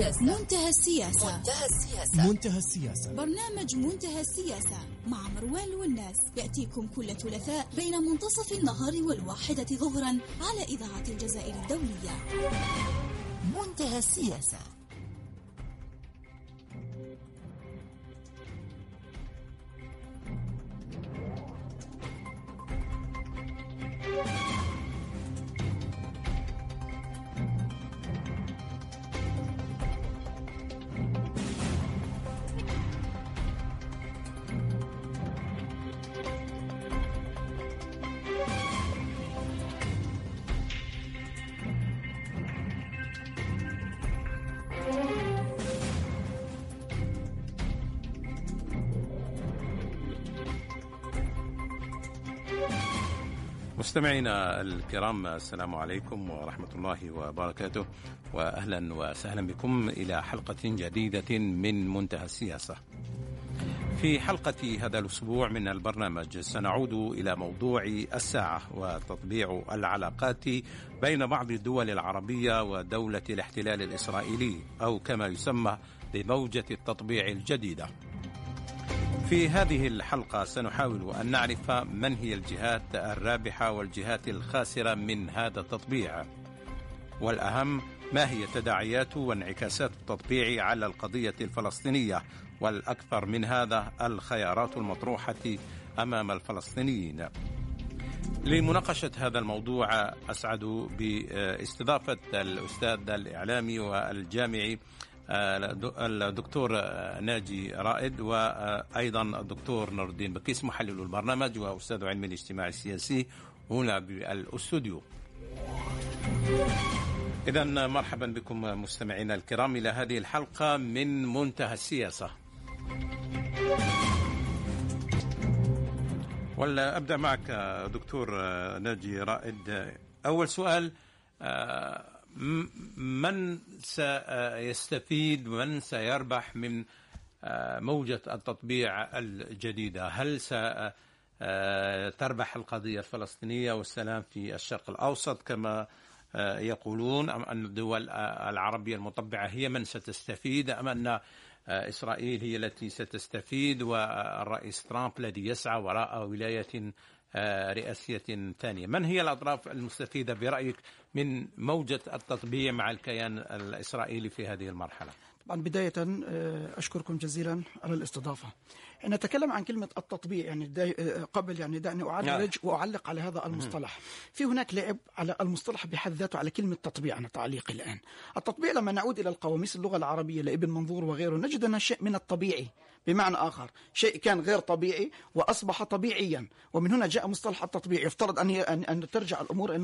السياسة منتهى السياسة. منتهى السياسة. منتهى السياسة. برنامج منتهى السياسة مع مروان والناس. يأتيكم كل ثلاثاء بين منتصف النهار والواحدة ظهرا على إذاعة الجزائر الدولية. منتهى السياسة. مستمعينا الكرام السلام عليكم ورحمة الله وبركاته وأهلا وسهلا بكم إلى حلقة جديدة من منتهى السياسة. في حلقة هذا الأسبوع من البرنامج سنعود إلى موضوع الساعة وتطبيع العلاقات بين بعض الدول العربية ودولة الاحتلال الإسرائيلي أو كما يسمى بموجة التطبيع الجديدة. في هذه الحلقة سنحاول أن نعرف من هي الجهات الرابحة والجهات الخاسرة من هذا التطبيع. والأهم ما هي تداعيات وانعكاسات التطبيع على القضية الفلسطينية؟ والأكثر من هذا الخيارات المطروحة أمام الفلسطينيين. لمناقشة هذا الموضوع أسعد باستضافة الأستاذ الإعلامي والجامعي الدكتور ناجي رائد وأيضا الدكتور نور الدين بكيس محلل البرنامج وأستاذ علم الاجتماع السياسي هنا بالأستوديو. اذا مرحبا بكم مستمعينا الكرام إلى هذه الحلقة من منتهى السياسة. ولا ابدا معك دكتور ناجي رائد أول سؤال من سيستفيد من سيربح من موجة التطبيع الجديدة؟ هل ستربح القضية الفلسطينية والسلام في الشرق الأوسط كما يقولون أم أن الدول العربية المطبعة هي من ستستفيد أم أن إسرائيل هي التي ستستفيد والرئيس ترامب الذي يسعى وراء ولاية رئاسية ثانية. من هي الأطراف المستفيدة برأيك من موجة التطبيع مع الكيان الإسرائيلي في هذه المرحلة؟ طبعا بداية أشكركم جزيلا على الاستضافة. نتكلم عن كلمة التطبيع يعني قبل يعني دعني أعرج وأعلق على هذا المصطلح. في هناك لعب على المصطلح بحد ذاته على كلمة تطبيع أنا تعليقي الآن. التطبيع لما نعود إلى القواميس اللغة العربية لابن منظور وغيره نجد أنها شيء من الطبيعي. بمعنى آخر. شيء كان غير طبيعي وأصبح طبيعيا. ومن هنا جاء مصطلح التطبيع. يفترض أن أن ترجع الأمور إلى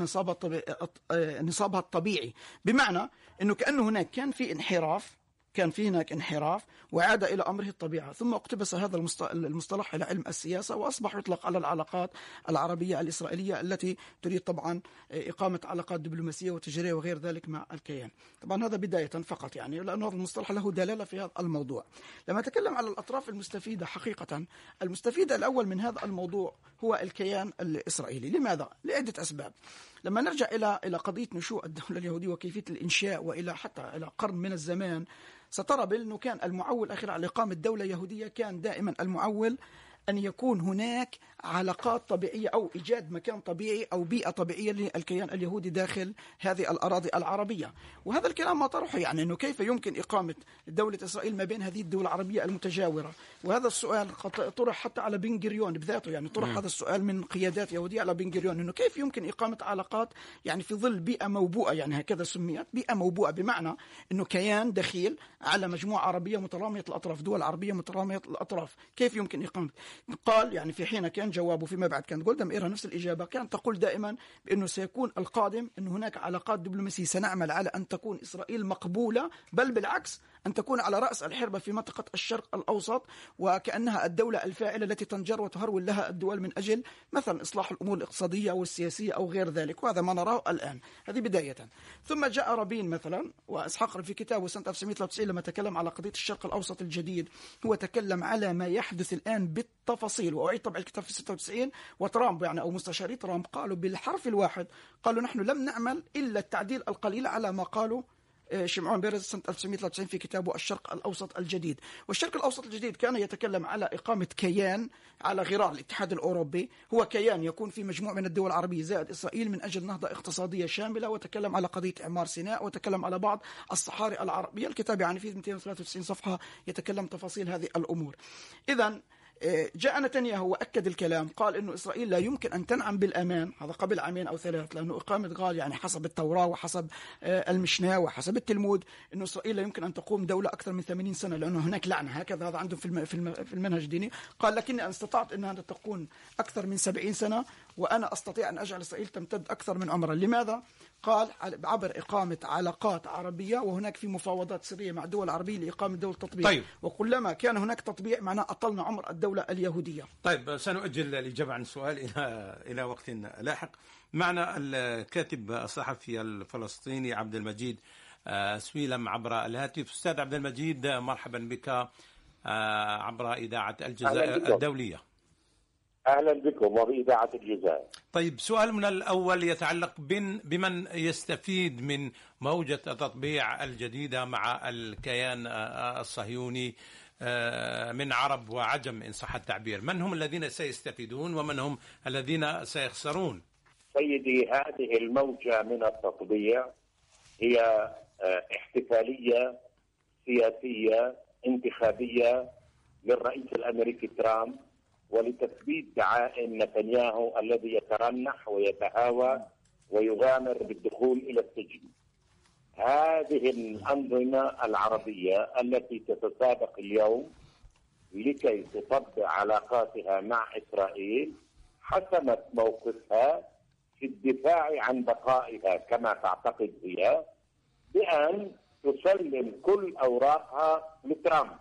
نصابها الطبيعي, بمعنى أنه كأنه هناك كان في انحراف كان في هناك انحراف وعاد إلى أمره الطبيعة ثم اقتبس هذا المصطلح إلى علم السياسة وأصبح يطلق على العلاقات العربية الإسرائيلية التي تريد طبعا إقامة علاقات دبلوماسية وتجارية وغير ذلك مع الكيان. طبعا هذا بداية فقط يعني لأن هذا المصطلح له دلالة في هذا الموضوع. لما أتكلم على الأطراف المستفيدة حقيقة المستفيد الأول من هذا الموضوع هو الكيان الإسرائيلي. لماذا؟ لعدة أسباب. لما نرجع إلى إلى قضية نشوء الدولة اليهودية وكيفية الإنشاء وإلى حتى إلى قرن من الزمان سترى بأنه كان المعول الأخير على إقامة دولة يهودية كان دائما المعول أن يكون هناك علاقات طبيعية أو إيجاد مكان طبيعي أو بيئة طبيعية للكيان اليهودي داخل هذه الأراضي العربية. وهذا الكلام ما طرحه يعني أنه كيف يمكن إقامة دولة إسرائيل ما بين هذه الدول العربية المتجاورة. وهذا السؤال طرح حتى على بن جريون بذاته. يعني طرح هذا السؤال من قيادات يهودية على بن جريون أنه كيف يمكن إقامة علاقات يعني في ظل بيئة موبوءة يعني هكذا سميت بيئة موبوءة بمعنى أنه كيان دخيل على مجموعة عربية مترامية الأطراف دول عربية مترامية الأطراف. كيف يمكن إقامة؟ قال يعني في حين كان جوابه فيما بعد. كانت جولدا مئيرا نفس الإجابة كانت تقول دائما بأنه سيكون القادم أن هناك علاقات دبلوماسية سنعمل على أن تكون إسرائيل مقبولة بل بالعكس أن تكون على رأس الحربة في منطقة الشرق الأوسط وكأنها الدولة الفاعلة التي تنجر وتهرول لها الدول من أجل مثلا إصلاح الأمور الاقتصادية أو السياسية أو غير ذلك وهذا ما نراه الآن. هذه بداية. ثم جاء رابين مثلا وإسحاق في كتابه سنة 1993 لما تكلم على قضية الشرق الأوسط الجديد هو تكلم على ما يحدث الآن بالتفاصيل. وأعيد طبع الكتاب في 96 وترامب يعني أو مستشاري ترامب قالوا بالحرف الواحد قالوا نحن لم نعمل إلا التعديل القليل على ما قالوا شمعون بيرز سنة 1993 في كتابه الشرق الأوسط الجديد. والشرق الأوسط الجديد كان يتكلم على إقامة كيان على غرار الاتحاد الأوروبي. هو كيان يكون في مجموع من الدول العربية زائد إسرائيل من أجل نهضة اقتصادية شاملة. وتكلم على قضية إعمار سيناء. وتكلم على بعض الصحاري العربية. الكتاب يعني فيه 293 صفحة يتكلم تفاصيل هذه الأمور. إذا جاء نتنياهو وأكد الكلام قال أنه إسرائيل لا يمكن أن تنعم بالأمان. هذا قبل عامين أو ثلاث لأنه إقامة غال يعني حسب التوراة وحسب آه، المشناة وحسب التلمود أنه إسرائيل لا يمكن أن تقوم دولة أكثر من 80 سنة لأنه هناك لعنة هكذا. هذا عندهم في المنهج الديني. قال لكني استطعت أنها تكون أكثر من 70 سنة وأنا أستطيع أن أجعل إسرائيل تمتد أكثر من عمرها. لماذا؟ قال عبر إقامة علاقات عربية وهناك في مفاوضات سرية مع الدول العربية لإقامة دولة تطبيع. طيب. وكلما كان هناك تطبيع معناه أطلنا عمر الدولة اليهودية. طيب سنؤجل الإجابة عن السؤال إلى إلى وقت لاحق. معنا الكاتب الصحفي الفلسطيني عبد المجيد آه، سويلم عبر الهاتف. أستاذ عبد المجيد مرحبا بك آه، عبر إذاعة الجزائر الدولية. أهلا بكم وباذاعه الجزائر. طيب سؤالنا الأول يتعلق بمن يستفيد من موجة التطبيع الجديدة مع الكيان الصهيوني آه، من عرب وعجم إن صح التعبير، من هم الذين سيستفيدون ومن هم الذين سيخسرون؟ سيدي هذه الموجة من التطبيع هي آه، احتفالية سياسية انتخابية للرئيس الأمريكي ترامب ولتثبيت دعائم نتنياهو الذي يترنح ويتهاوى ويغامر بالدخول إلى السجن. هذه الأنظمة العربية التي تتسابق اليوم لكي تطبع علاقاتها مع إسرائيل حسمت موقفها في الدفاع عن بقائها كما تعتقد هي بأن تسلم كل أوراقها لترامب.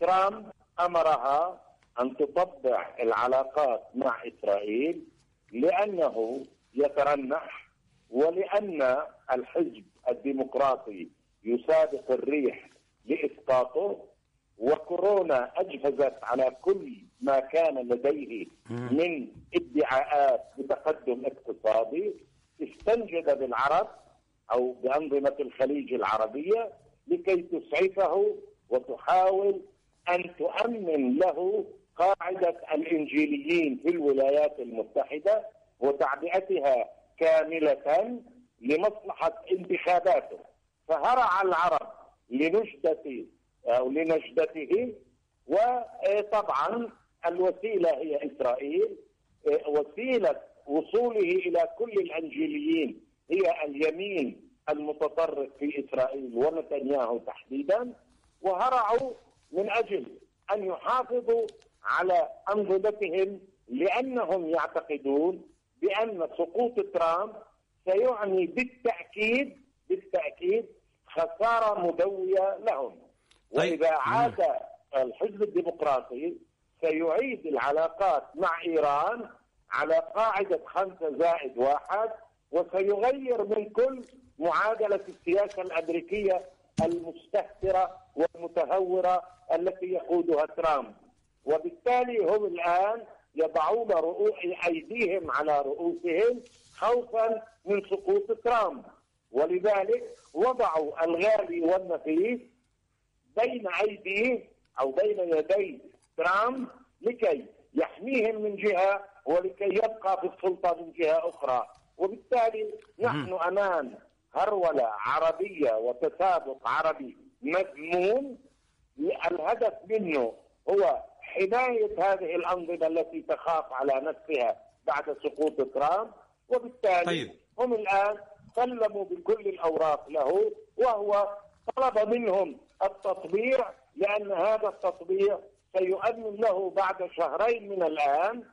ترامب أمرها أن تطبع العلاقات مع إسرائيل لأنه يترنح ولأن الحزب الديمقراطي يسابق الريح لإسقاطه وكورونا أجهزت على كل ما كان لديه من ادعاءات بتقدم اقتصادي استنجد بالعرب أو بأنظمة الخليج العربية لكي تسعفه وتحاول أن تؤمن له قاعدة الإنجيليين في الولايات المتحدة وتعبئتها كاملة لمصلحة انتخاباته. فهرع العرب لنجدة أو لنجدته وطبعا الوسيلة هي إسرائيل. وسيلة وصوله إلى كل الأنجيليين هي اليمين المتطرف في إسرائيل ونتنياهو تحديدا. وهرعوا من أجل أن يحافظوا على أنظمتهم لأنهم يعتقدون بأن سقوط ترامب سيعني بالتأكيد بالتأكيد خسارة مدوية لهم. طيب. وإذا عاد الحزب الديمقراطي سيعيد العلاقات مع إيران على قاعدة خمسة زائد واحد وسيغير من كل معادلة السياسة الأمريكية المستهترة والمتهورة التي يقودها ترامب. وبالتالي هم الآن يضعون أيديهم على رؤوسهم خوفا من سقوط ترامب. ولذلك وضعوا الغالي والنفيس بين أيديه أو بين يدي ترامب لكي يحميهم من جهة ولكي يبقى في السلطة من جهة أخرى. وبالتالي نحن أمام هرولة عربية وتسابق عربي مذموم. الهدف منه هو حماية هذه الأنظمة التي تخاف على نفسها بعد سقوط ترامب وبالتالي طيب. هم الآن سلموا بكل الأوراق له وهو طلب منهم التطبيع لأن هذا التطبيع سيؤمن له بعد شهرين من الآن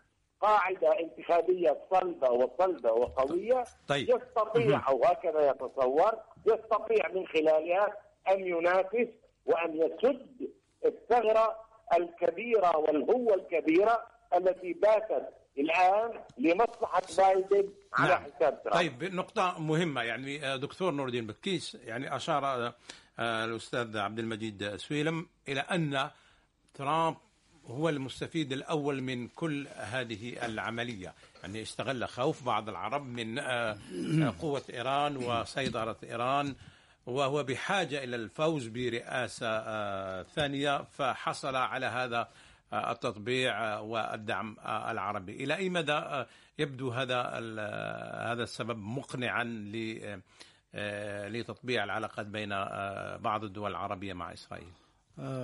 قاعدة انتخابية صلبة وصلبة وقوية طيب. يستطيع أو هكذا يتصور يستطيع من خلالها أن ينافس وأن يسد الثغرة الكبيرة والهوة الكبيرة التي باتت الآن لمصلحة بايدن على نعم. حساب ترامب طيب نقطة مهمة يعني آه، دكتور نور الدين بكيس يعني أشار آه، الأستاذ عبد المجيد سويلم إلى أن ترامب هو المستفيد الأول من كل هذه العملية يعني استغل خوف بعض العرب من آه، قوة إيران وسيطرة إيران وهو بحاجة إلى الفوز برئاسة آه، ثانية فحصل على هذا آه، التطبيع آه، والدعم العربي. إلى أي مدى يبدو هذا هذا السبب مقنعا لتطبيع العلاقات بين بعض الدول العربية مع إسرائيل؟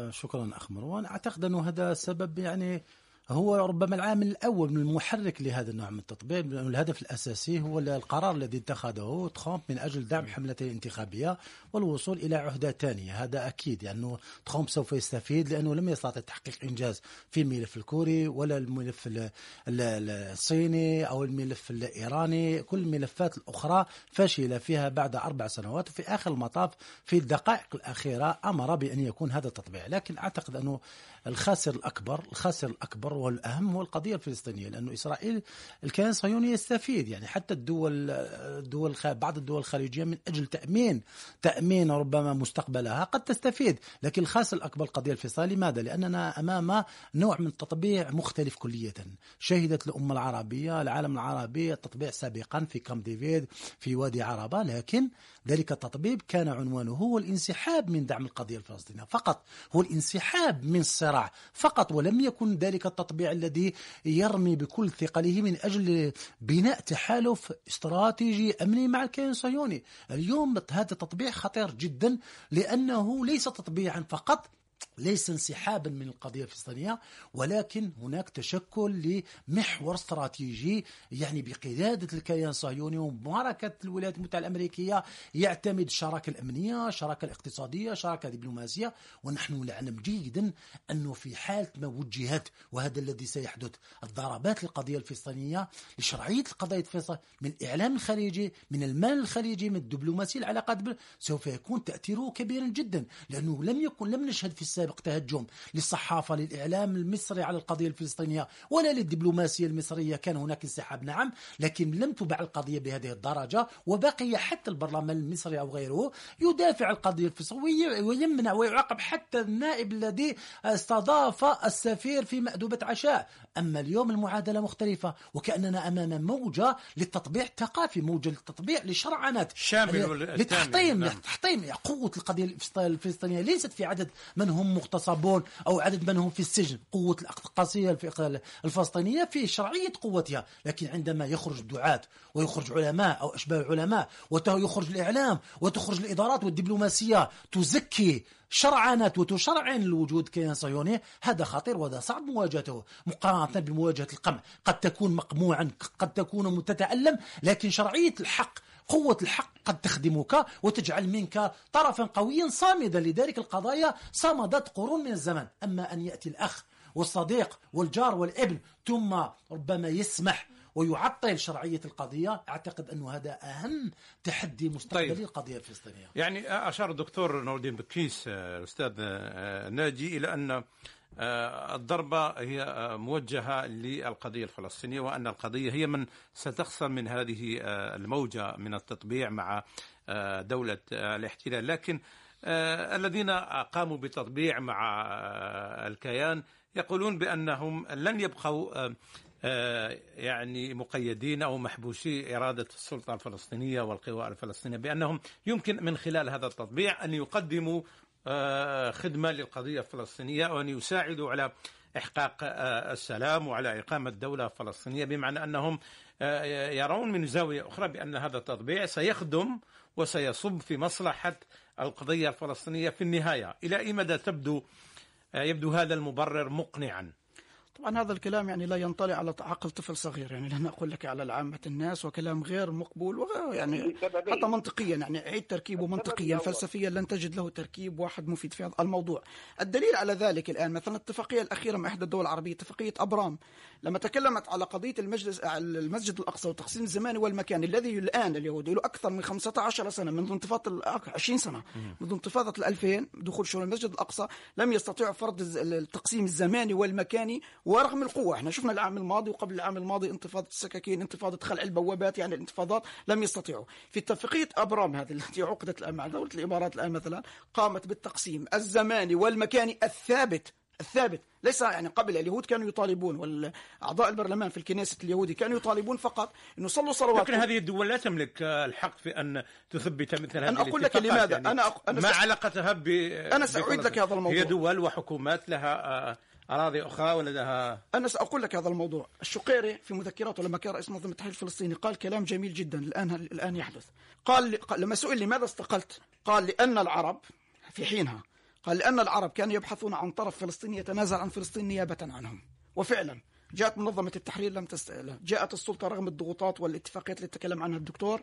شكرا أخ مروان. أعتقد أنه هذا سبب يعني هو ربما العامل الأول من المحرك لهذا النوع من التطبيع الهدف الأساسي هو القرار الذي اتخذه ترامب من أجل دعم حملته الانتخابية والوصول إلى عهدة ثانية. هذا أكيد لأنه يعني ترامب سوف يستفيد لأنه لم يستطع تحقيق إنجاز في الملف الكوري ولا الملف ال- ال- الصيني أو الملف الإيراني كل الملفات الأخرى فشل فيها بعد أربع سنوات وفي آخر المطاف في الدقائق الأخيرة أمر بأن يكون هذا التطبيع لكن أعتقد أنه الخاسر الأكبر الخاسر الأكبر والأهم هو القضية الفلسطينية لأنه إسرائيل الكيان الصهيوني يستفيد. يعني حتى الدول الدول بعض الدول الخليجية من أجل تأمين تأمين ربما مستقبلها قد تستفيد. لكن الخاسر الأكبر القضية الفلسطينية لماذا؟ لأننا أمام نوع من التطبيع مختلف كلية. شهدت الأمة العربية العالم العربي التطبيع سابقا في كامب ديفيد في وادي عربة. لكن ذلك التطبيع كان عنوانه هو الانسحاب من دعم القضية الفلسطينية. فقط هو الانسحاب من الصراع. فقط ولم يكن ذلك التطبيع الذي يرمي بكل ثقله من أجل بناء تحالف استراتيجي أمني مع الكيان الصهيوني. اليوم هذا التطبيع خطير جدا لأنه ليس تطبيعا فقط ليس انسحابا من القضية الفلسطينية ولكن هناك تشكل لمحور استراتيجي يعني بقيادة الكيان الصهيوني ومعركة الولايات المتحدة الأمريكية يعتمد الشراكة الأمنية الشراكة الاقتصادية الشراكة الدبلوماسية ونحن نعلم جيدا أنه في حالة ما وجهت وهذا الذي سيحدث الضربات للقضية الفلسطينية لشرعية القضايا الفلسطينية من الإعلام الخليجي من المال الخليجي من الدبلوماسية العلاقات سوف يكون تأثيره كبيرا جدا لأنه لم يكن لم نشهد في السابق تهجم للصحافة للإعلام المصري على القضية الفلسطينية ولا للدبلوماسية المصرية. كان هناك انسحاب نعم لكن لم تباع القضية بهذه الدرجة وبقي حتى البرلمان المصري أو غيره يدافع القضية الفلسطينية ويمنع ويعاقب حتى النائب الذي استضاف السفير في مأدبة عشاء. أما اليوم المعادلة مختلفة وكأننا أمام موجة للتطبيع الثقافي موجة للتطبيع لشرعنة الشامل والتام. لتحطيم نعم. تحطيم قوة القضية الفلسطينية ليست في عدد من هم مغتصبون أو عدد من هم في السجن قوة القضية الف- الفلسطينية في شرعية قوتها لكن عندما يخرج الدعاة ويخرج علماء أو أشباه العلماء ويخرج الإعلام وتخرج الإدارات والدبلوماسية تزكي شرعنة وتشرعن الوجود كيان صهيوني هذا خطير وهذا صعب مواجهته. مقارنة بمواجهة القمع. قد تكون مقموعا قد تكون تتألم لكن شرعية الحق قوة الحق قد تخدمك وتجعل منك طرفا قويا صامدا. لذلك القضايا صمدت قرون من الزمن. أما أن يأتي الأخ والصديق والجار والابن ثم ربما يسمح ويعطل شرعية القضية. أعتقد أنه هذا أهم تحدي مستقبلي طيب. للقضية الفلسطينية يعني أشار الدكتور نور الدين بكيس آه، الأستاذ آه، ناجي إلى أن آه، الضربة هي موجهة للقضية الفلسطينية وأن القضية هي من ستخسر من هذه الموجة من التطبيع مع دولة الاحتلال. لكن الذين قاموا بالتطبيع مع الكيان يقولون بأنهم لن يبقوا يعني مقيدين أو محبوسي إرادة السلطة الفلسطينية والقوى الفلسطينية بأنهم يمكن من خلال هذا التطبيع أن يقدموا آه، خدمة للقضية الفلسطينية وأن يساعدوا على إحقاق آه، السلام وعلى إقامة دولة فلسطينية بمعنى أنهم آه، يرون من زاوية أخرى بأن هذا التطبيع سيخدم وسيصب في مصلحة القضية الفلسطينية في النهاية. إلى أي مدى تبدو آه، يبدو هذا المبرر مقنعا؟ طبعا هذا الكلام يعني لا ينطلي على عقل طفل صغير يعني لن أقول لك على عامه الناس وكلام غير مقبول وغير يعني لسببين. حتى منطقيا يعني عيد تركيبه منطقيا. فلسفيا لن تجد له تركيب واحد مفيد في هذا الموضوع الدليل على ذلك الآن مثلا الاتفاقية الأخيرة مع إحدى الدول العربية اتفاقية أبرام لما تكلمت على قضية المجلس المسجد الأقصى والتقسيم الزماني والمكاني الذي الآن اليهود له أكثر من 15 سنة منذ انتفاضة الأ- 20 سنة منذ انتفاضة ال 2000 دخول شؤون المسجد الأقصى لم يستطيعوا فرض التقسيم الزماني والمكاني ورغم القوة. إحنا شفنا العام الماضي وقبل العام الماضي انتفاضة السكاكين انتفاضة خلع البوابات يعني الانتفاضات لم يستطيعوا. في اتفاقيه ابرام هذه التي عقدت الآن مع دولة الإمارات الآن مثلا قامت بالتقسيم الزماني والمكاني الثابت الثابت. ليس يعني قبل اليهود كانوا يطالبون والأعضاء البرلمان في الكنيسة اليهودي كانوا يطالبون فقط انه صلوا صلوات لكن هذه الدول لا تملك الحق في أن تثبت مثل هذه أنا أقول لك لماذا. أنا أق- أنا ما س- علاقتها ب أنا سأعيد لك هذا الموضوع. هي دول وحكومات لها أراضي أخرى ولدها أنا سأقول لك هذا الموضوع. الشقيري في مذكراته لما كان رئيس منظمة التحرير الفلسطيني قال كلام جميل جدا الآن الآن يحدث. قال لما سئل لماذا استقلت قال لأن العرب في حينها قال لأن العرب كانوا يبحثون عن طرف فلسطيني يتنازل عن فلسطين نيابة عنهم. وفعلا جاءت منظمة التحرير لم تست... جاءت السلطة رغم الضغوطات والاتفاقيات اللي تكلم عنها الدكتور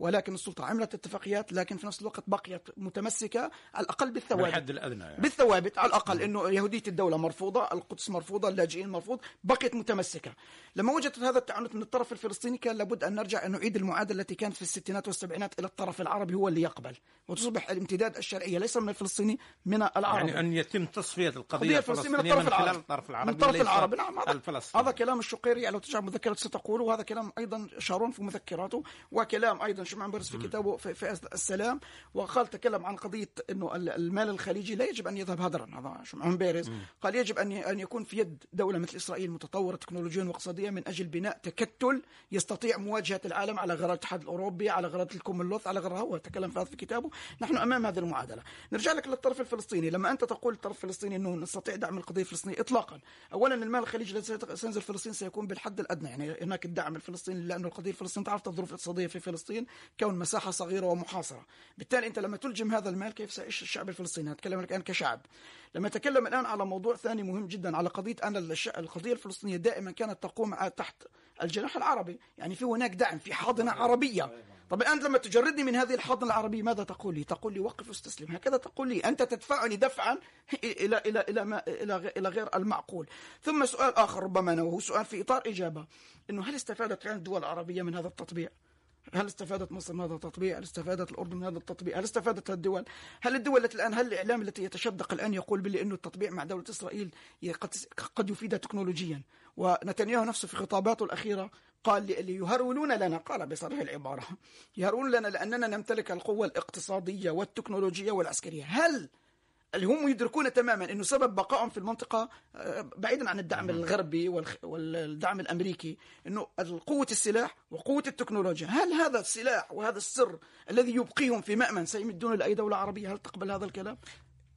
ولكن السلطة عملت اتفاقيات لكن في نفس الوقت بقيت متمسكة على الأقل بالثوابت بالحد الأدنى يعني. بالثوابت على الأقل إنه يهودية الدولة مرفوضة، القدس مرفوضة، اللاجئين مرفوض، بقيت متمسكة. لما وجدت هذا التعنت من الطرف الفلسطيني كان لابد أن نرجع ان نعيد المعادلة التي كانت في الستينات والسبعينات إلى الطرف العربي هو اللي يقبل، وتصبح الامتداد الشرعيه ليس من الفلسطيني من العربي. يعني أن يتم تصفية القضية الفلسطينية من خلال العربي. الطرف العربي من الطرف العربي نعم هذا, الفلسطيني هذا كلام الشقيري لو ترجع مذكرة ستقول وهذا كلام أيضا شارون في مذكراته وكلام أيضا شمعان بيرس في كتابه في, في السلام. وقال تكلم عن قضية أنه ال- المال الخليجي لا يجب أن يذهب هدرا. هذا شمعان بيرس قال يجب أن ي- أن يكون في يد دولة مثل إسرائيل متطورة تكنولوجيا واقتصاديا من أجل بناء تكتل يستطيع مواجهة العالم على غرار الاتحاد الأوروبي على غرار الكومنولث على غرار هو تكلم في هذا في كتابه. نحن أمام هذه المعادلة. نرجع لك للطرف الفلسطيني. لما أنت تقول الطرف الفلسطيني أنه نستطيع دعم القضية الفلسطينية إطلاقا. أولا المال الخليجي الذي سينزل فلسطين سيكون بالحد الأدنى. يعني هناك الدعم الفلسطيني لأنه القضية الفلسطينية تعرف الظروف الاقتصادية في فلسطين. كون مساحة صغيرة ومحاصرة. بالتالي أنت لما تلجم هذا المال كيف سيعيش الشعب الفلسطيني؟ أتكلم الآن كشعب. لما أتكلم الآن على موضوع ثاني مهم جدا على قضية أن القضية الفلسطينية دائما كانت تقوم تحت الجناح العربي. يعني في هناك دعم في حاضنة عربية. طب الآن لما تجردني من هذه الحاضنة العربية ماذا تقول لي؟ تقول لي وقف واستسلم. هكذا تقول لي أنت تدفعني دفعا إلى إلى إلى ما إلى إلى غير المعقول. ثم سؤال آخر ربما وهو سؤال في إطار إجابة. إنه هل استفادت فعلا الدول العربية من هذا التطبيع؟ هل استفادت مصر من هذا التطبيع؟ هل استفادت الأردن من هذا التطبيع؟ هل استفادت الدول؟ هل الدول التي الآن هل الإعلام التي يتشدق الآن يقول باللي أنه التطبيع مع دولة إسرائيل قد قد يفيدها تكنولوجيا ونتنياهو نفسه في خطاباته الأخيرة قال ليهرولون لنا قال بصريح العبارة يهرولون لنا لأننا نمتلك القوة الاقتصادية والتكنولوجية والعسكرية هل اللي هم يدركون تماما إنه سبب بقائهم في المنطقة آه، بعيدا عن الدعم الغربي والخ- والدعم الأمريكي إنه قوه السلاح وقوة التكنولوجيا، هل هذا السلاح وهذا السر الذي يبقيهم في مأمن سيمدون لأي دولة عربية؟ هل تقبل هذا الكلام؟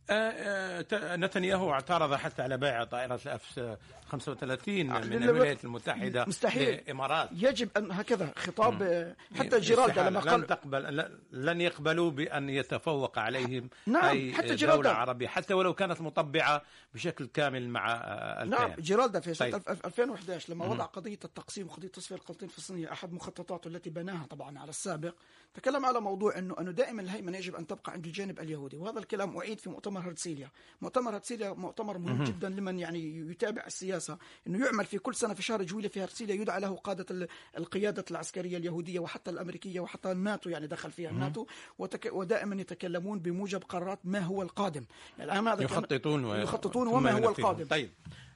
آه، آه، نتنياهو اعترض حتى على بيع طائرة الأف 35 من الولايات المتحدة مستحيل. للامارات يجب أن هكذا خطاب حتى جيرالدا لما لن قال تقبل ل- لن يقبلوا بأن يتفوق عليهم نعم، أي حتى جيرالدا. عربية حتى ولو كانت مطبعة بشكل كامل مع آه، نعم الكيان جيرالدا في سنة طيب. 2011 لما وضع قضية التقسيم وقضية تصفية القلتين الفلسطينية أحد مخططاته التي بناها طبعا على السابق تكلم على موضوع أنه أنه دائما الهيمنة يجب أن تبقى عند الجانب اليهودي وهذا الكلام أعيد في مؤتمر هرتسيليا مؤتمر هرتسيليا مؤتمر مهم جدا لمن يعني يتابع السياسة أنه يعمل في كل سنة في شهر جويلية في هرتسيليا يدعى له قادة ال- القيادة العسكرية اليهودية وحتى الأمريكية وحتى الناتو يعني دخل فيها الناتو وتك... ودائما يتكلمون بموجب قرارات ما هو القادم. يعني هذا يخططون و- يخططون وما هو. القادم. طيب.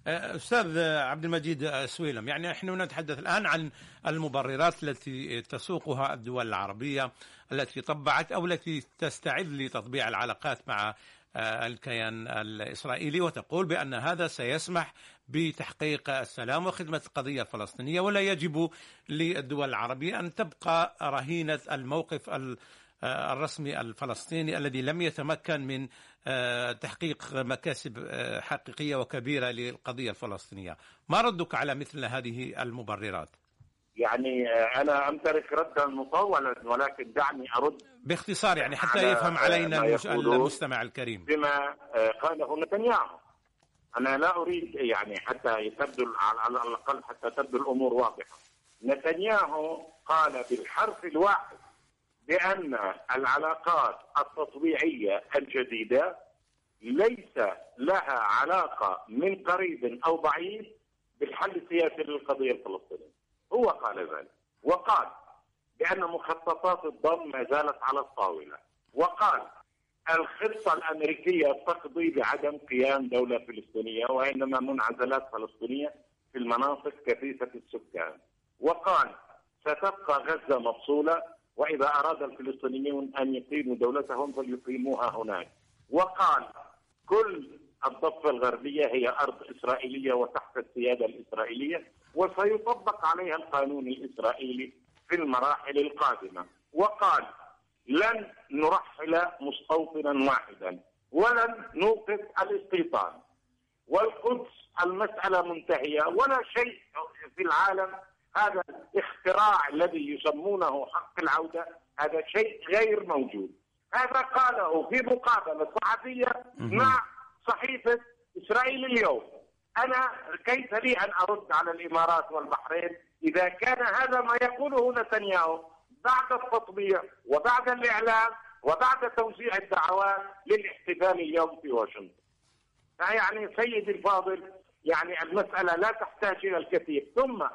أستاذ عبد المجيد آه، سويلم يعني نحن نتحدث الآن عن المبررات التي تسوقها الدول العربية التي طبعت أو التي تستعد لتطبيع العلاقات مع آه، الكيان الإسرائيلي وتقول بأن هذا سيسمح بتحقيق السلام وخدمة القضية الفلسطينية ولا يجب للدول العربية أن تبقى رهينة الموقف ال- آه، الرسمي الفلسطيني الذي لم يتمكن من آه، تحقيق مكاسب آه، حقيقية وكبيرة للقضية الفلسطينية. ما ردك على مثل هذه المبررات؟ يعني آه، أنا أمتلك ردا مطولا ولكن دعني أرد باختصار يعني حتى على، يفهم آه، علينا. المستمع الكريم. بما آه، قاله نتنياهو أنا لا أريد يعني حتى تبدو على على الأقل حتى تبدو الأمور واضحة نتنياهو قال بالحرف الواحد بأن العلاقات التطبيعية الجديدة ليس لها علاقة من قريب أو بعيد بالحل السياسي للقضية الفلسطينية. هو قال ذلك. وقال بأن مخططات الضم ما زالت على الطاولة. وقال الخطة الأمريكية تقضي بعدم قيام دولة فلسطينية وإنما منعزلات فلسطينية في المناطق كثيفة السكان. وقال ستبقى غزة مفصولة وإذا أراد الفلسطينيون أن يقيموا دولتهم فليقيموها هناك. وقال كل الضفة الغربية هي أرض إسرائيلية وتحت السيادة الإسرائيلية وسيطبق عليها القانون الإسرائيلي في المراحل القادمة. وقال لن نرحل مستوطنا واحدا ولن نوقف الاستيطان. والقدس المسألة منتهية ولا شيء في العالم هذا الاختراع الذي يسمونه حق العودة هذا شيء غير موجود. هذا قاله في مقابلة صحفية مع صحيفة إسرائيل اليوم. أنا كيف لي أن أرد على الإمارات والبحرين؟ إذا كان هذا ما يقوله نتنياهو بعد التطبيع وبعد الإعلان وبعد توزيع الدعوات للاحتفال اليوم في واشنطن. يعني سيدي الفاضل يعني المسألة لا تحتاج إلى الكثير. ثم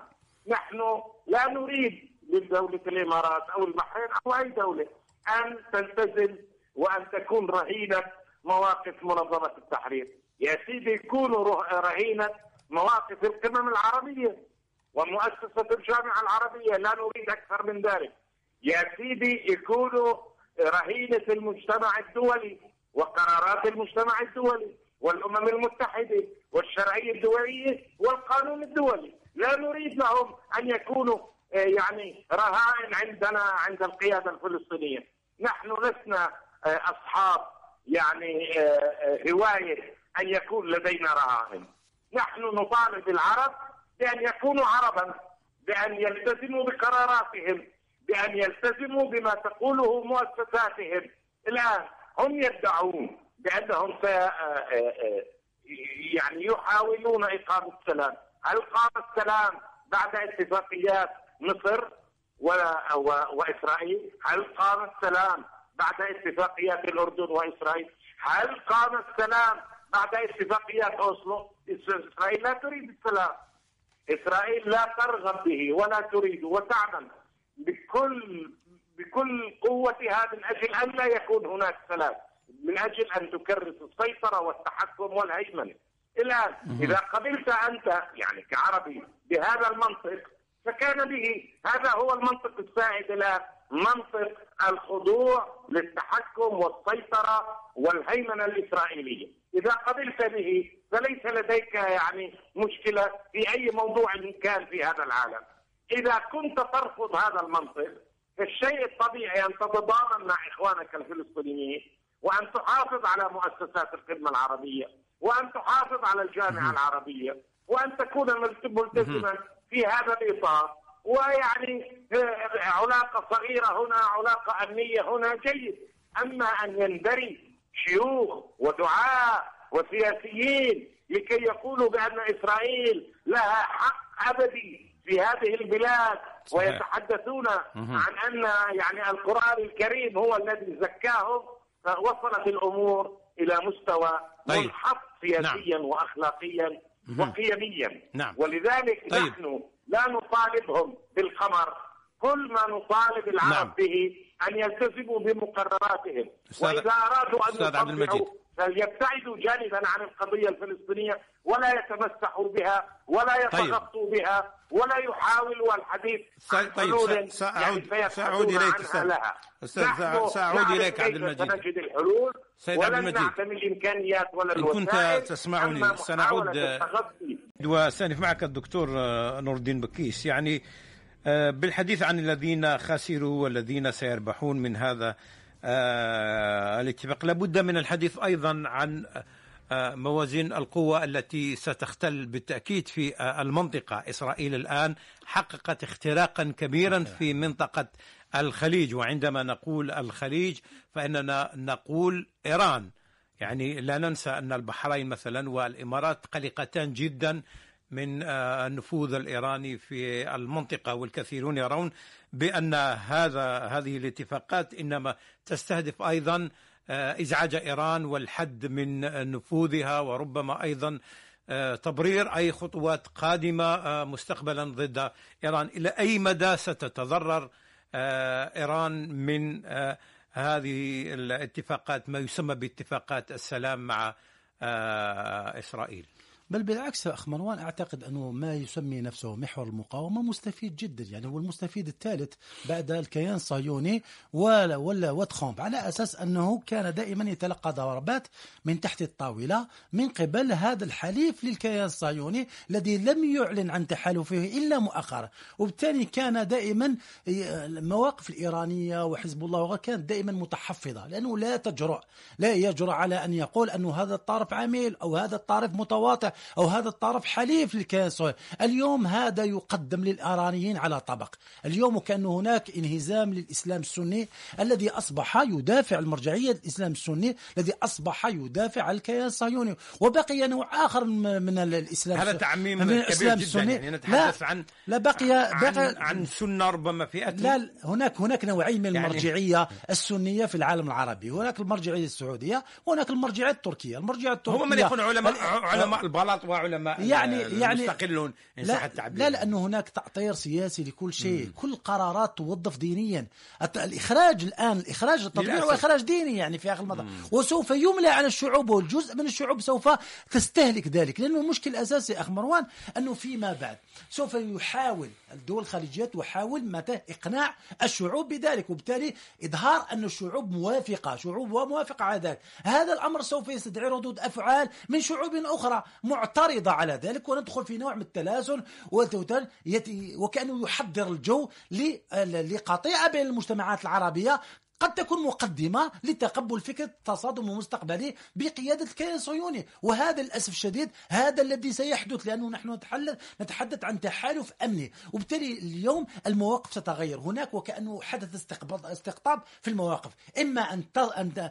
نحن لا نريد لدولة الإمارات أو البحرين أو أي دولة أن تلتزم وأن تكون رهينة مواقف منظمة التحرير. يا سيدي يكونوا رهينة مواقف القمم العربية ومؤسسة الجامعة العربية لا نريد أكثر من ذلك. يا سيدي يكونوا رهينة المجتمع الدولي وقرارات المجتمع الدولي والأمم المتحدة والشرعية الدولية والقانون الدولي. لا نريد لهم أن يكونوا آه، يعني رهائن عندنا عند القيادة الفلسطينية. نحن لسنا آه، أصحاب يعني آه، هواية أن يكون لدينا رهائن. نحن نطالب العرب بأن يكونوا عربا بأن يلتزموا بقراراتهم بأن يلتزموا بما تقوله مؤسساتهم. الآن هم يدعون بأنهم يعني يحاولون إقامة السلام. قام السلام بعد اتفاقيات مصر و... و... وإسرائيل. هل قام السلام بعد اتفاقيات الأردن وإسرائيل. هل قام السلام بعد اتفاقيات أوسلو. إسرائيل لا تريد السلام. إسرائيل لا ترغب به ولا تريد وتعمل. بكل بكل قوتها من أجل أن لا يكون هناك سلام. من أجل أن تكرس السيطرة والتحكم والهيمنة. الآن إذا قبلت أنت يعني كعربي بهذا المنطق فكان به. هذا هو المنطق السائد الآن منطق الخضوع للتحكم والسيطرة والهيمنة الإسرائيلية. إذا قبلت به فليس لديك يعني مشكلة في أي موضوع كان في هذا العالم. إذا كنت ترفض هذا المنطق فالشيء الطبيعي أن تتضامن مع إخوانك الفلسطينيين وأن تحافظ على مؤسسات الخدمة العربية. وأن تحافظ على الجامعة العربية وأن تكون ملتزما في هذا الإطار. ويعني آه، علاقة صغيرة هنا علاقة أمنية هنا جيد. أما أن يندري شيوخ ودعاء وسياسيين لكي يقولوا بأن إسرائيل لها حق أبدي في هذه البلاد. ويتحدثون عن أن يعني القرآن الكريم هو الذي زكاهم فوصلت الأمور إلى مستوى طيب. منحط سياسيا نعم. واخلاقيا وقيميا نعم. ولذلك طيب. نحن لا نطالبهم بالقمر كل ما نطالب العرب نعم. به أن يلتزموا بمقرراتهم وإذا أرادوا أن يطبعوا فليبتعدوا جانبا عن القضية الفلسطينية ولا يتمسحوا بها ولا طيب. يتغطوا طيب. بها ولا يحاولوا الحديث عن طيب سأعود يعني سأعود إليك أستاذ. أستاذ سأعود إليك عبد المجيد. سنجد الحلول؟ سيد عبد المجيد. ولن الإمكانيات ولا إن كنت تسمعني سنعود وسأنف معك الدكتور نور الدين بكيس. يعني آه، بالحديث عن الذين خسروا والذين سيربحون من هذا آه، الاتفاق لابد من الحديث أيضا عن آه، موازين القوة التي ستختل بالتأكيد في آه، المنطقة. إسرائيل الآن حققت اختراقا كبيرا في منطقة الخليج. وعندما نقول الخليج فإننا نقول إيران. يعني لا ننسى أن البحرين مثلا والإمارات قلقتان جدا من آه، النفوذ الإيراني في المنطقة. والكثيرون يرون بأن هذا هذه الاتفاقات إنما تستهدف أيضا إزعاج إيران والحد من نفوذها وربما أيضا آه، تبرير أي خطوات قادمة آه، مستقبلا ضد إيران. إلى أي مدى ستتضرر إيران من هذه الاتفاقات ما يسمى باتفاقات السلام مع إسرائيل؟ بل بالعكس أخ مروان أعتقد أنه ما يسمي نفسه محور المقاومة مستفيد جدا يعني هو المستفيد الثالث بعد الكيان الصهيوني ولا ولا وتخومب على أساس أنه كان دائما يتلقى ضربات من تحت الطاولة من قبل هذا الحليف للكيان الصهيوني الذي لم يعلن عن تحالفه إلا مؤخرا. وبالتالي كان دائما المواقف الإيرانية وحزب الله وغيرها كانت دائما متحفظة لأنه لا تجرؤ لا يجرؤ على أن يقول أنه هذا الطرف عميل أو هذا الطرف متواطئ. أو هذا الطرف حليف للكيان الصهيوني. اليوم هذا يقدم للإيرانيين على طبق. اليوم كأن هناك انهزام للإسلام السني الذي أصبح يدافع المرجعية الاسلام السني الذي أصبح يدافع عن الكيان الصهيوني. وبقي نوع آخر من الإسلام هذا تعميم من كبير الإسلام جدا السني. يعني نتحدث لا عن لا بقي عن, بقي عن سنة ربما فئه لا هناك هناك نوعين من يعني- المرجعية السنية في العالم العربي، هناك المرجعية السعودية وهناك المرجعية التركية، المرجعية التركيه هم من يكون علماء علماء البلاط وعلماء يعني يعني المستقلون إن صح لا, التعبير. لا لأنه هناك تأطير سياسي لكل شيء. مم. كل قرارات توظف دينيا. الإخراج الآن الإخراج التطبيع. هو إخراج ديني يعني في آخر المطاف. وسوف يملى على الشعوب والجزء من الشعوب سوف تستهلك ذلك. لأنه المشكل الاساسي أخ مروان أنه فيما بعد سوف يحاول الدول الخليجية تحاول متى؟ إقناع الشعوب بذلك. وبالتالي إظهار أن الشعوب موافقة شعوب موافقة على ذلك. هذا الأمر سوف يستدعي ردود أفعال من شعوب أخرى. معترضة على ذلك وندخل في نوع من يت- وكأنه يحضر الجو ل- لقطيعه بين المجتمعات العربية قد تكون مقدمة لتقبل فكرة تصادم مستقبلي بقيادة الكيان الصهيوني. وهذا للأسف الشديد هذا الذي سيحدث لأنه نحن نتحدث عن تحالف أمني. وبالتالي اليوم المواقف تتغير. هناك وكأنه حدث استقطاب في المواقف. إما أن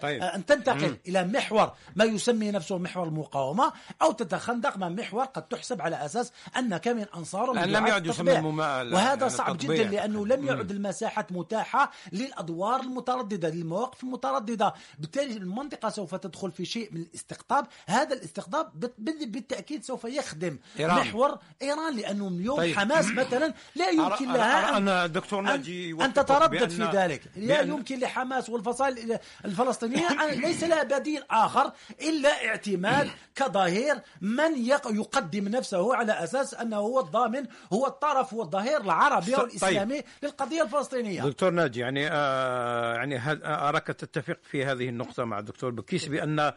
طيب. أن تنتقل إلى محور ما يسمي نفسه محور المقاومة أو تتخندق مع محور قد تحسب على أساس أنك من أنصار لأن لم يعد. يسمى وهذا يعني صعب. جدا لأنه لم يعد المساحات متاحة للأدوار المترددة للمواقف المترددة بالتالي المنطقة سوف تدخل في شيء من الاستقطاب هذا الاستقطاب بت- بال- بالتأكيد سوف يخدم إيران. محور إيران لأنه اليوم طيب. حماس مثلا لا يمكن أرى- لها أرى أن الدكتور أن, ناجي أن يوافقك تتردد في ذلك لا يمكن لحماس والفصائل الفلسطينية أن- ليس لها بديل آخر إلا اعتماد كظهير من يق- يقدم نفسه على أساس أنه هو الضامن هو الطرف هو الظهير العربي طيب. والإسلامي للقضية الفلسطينية دكتور ناجي يعني آه يعني هاد- أراك تتفق في هذه النقطة مع الدكتور بكيس بان آه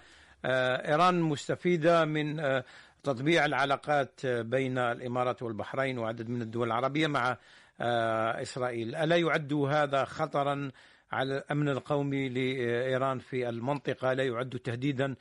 إيران مستفيدة من آه تطبيع العلاقات بين الإمارات والبحرين وعدد من الدول العربية مع آه إسرائيل، ألا يعد هذا خطرا على الامن القومي لإيران في المنطقة، لا يعد تهديدا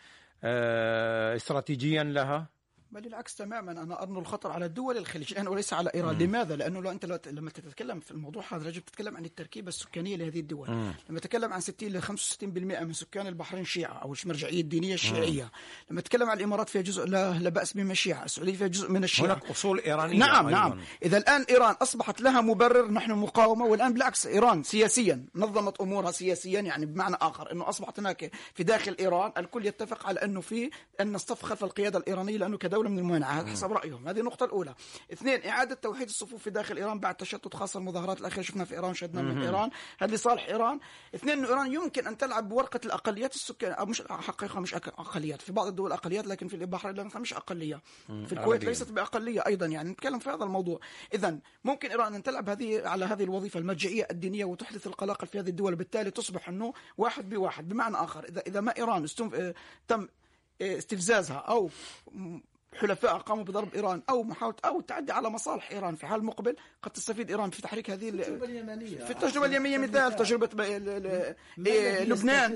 استراتيجيا لها؟ بل العكس تماما. أنا أرنو الخطر على الدول الخليج الآن وليس على إيران. لماذا؟ لأنه لو أنت لما تتكلم في الموضوع هذا يجب تتكلم عن التركيبة السكانية لهذه الدول. لما تتكلم عن 60 ل 65% من سكان البحرين شيعة أو المرجعية الدينية الشيعية. لما تتكلم عن الإمارات فيها جزء لا, لا بأس بما شيعة. السعودية فيها جزء من الشيعة. هناك أصول إيرانية نعم أيضاً. نعم. إذا الآن إيران أصبحت لها مبرر نحن مقاومة والآن بالعكس إيران سياسيا نظمت أمورها سياسيا يعني بمعنى آخر أنه أصبحت هناك في داخل إيران الكل يتفق على أنه في أن نصطف خلف القيادة الإيرانية لأنه كدولة من الممانعة هذا حسب رأيهم. هذه النقطة الأولى. اثنين إعادة توحيد الصفوف في داخل إيران بعد تشتت خاصة المظاهرات الأخيرة شفنا في إيران شهدنا من إيران. هذا لصالح إيران. اثنين أنه إيران يمكن أن تلعب بورقة الأقليات السكانية أو مش حقيقة مش أق- أقليات. في بعض الدول أقليات لكن في البحرين مش أقلية. في الكويت عربية. ليست بأقلية أيضا يعني نتكلم في هذا الموضوع. إذا ممكن إيران أن تلعب هذه على هذه الوظيفة المرجعية الدينية وتحدث القلاقل في هذه الدول. وبالتالي تصبح أنه واحد بواحد. بمعنى آخر إذا إذا ما إيران. آه، تم آه، استفزازها أو حلفائها قاموا بضرب إيران أو محاولة أو التعدي على مصالح إيران في حال مقبل قد تستفيد إيران في تحريك هذه ال- اليمنية. في التجربة اليمنية مثال تجربة إيه، لبنان.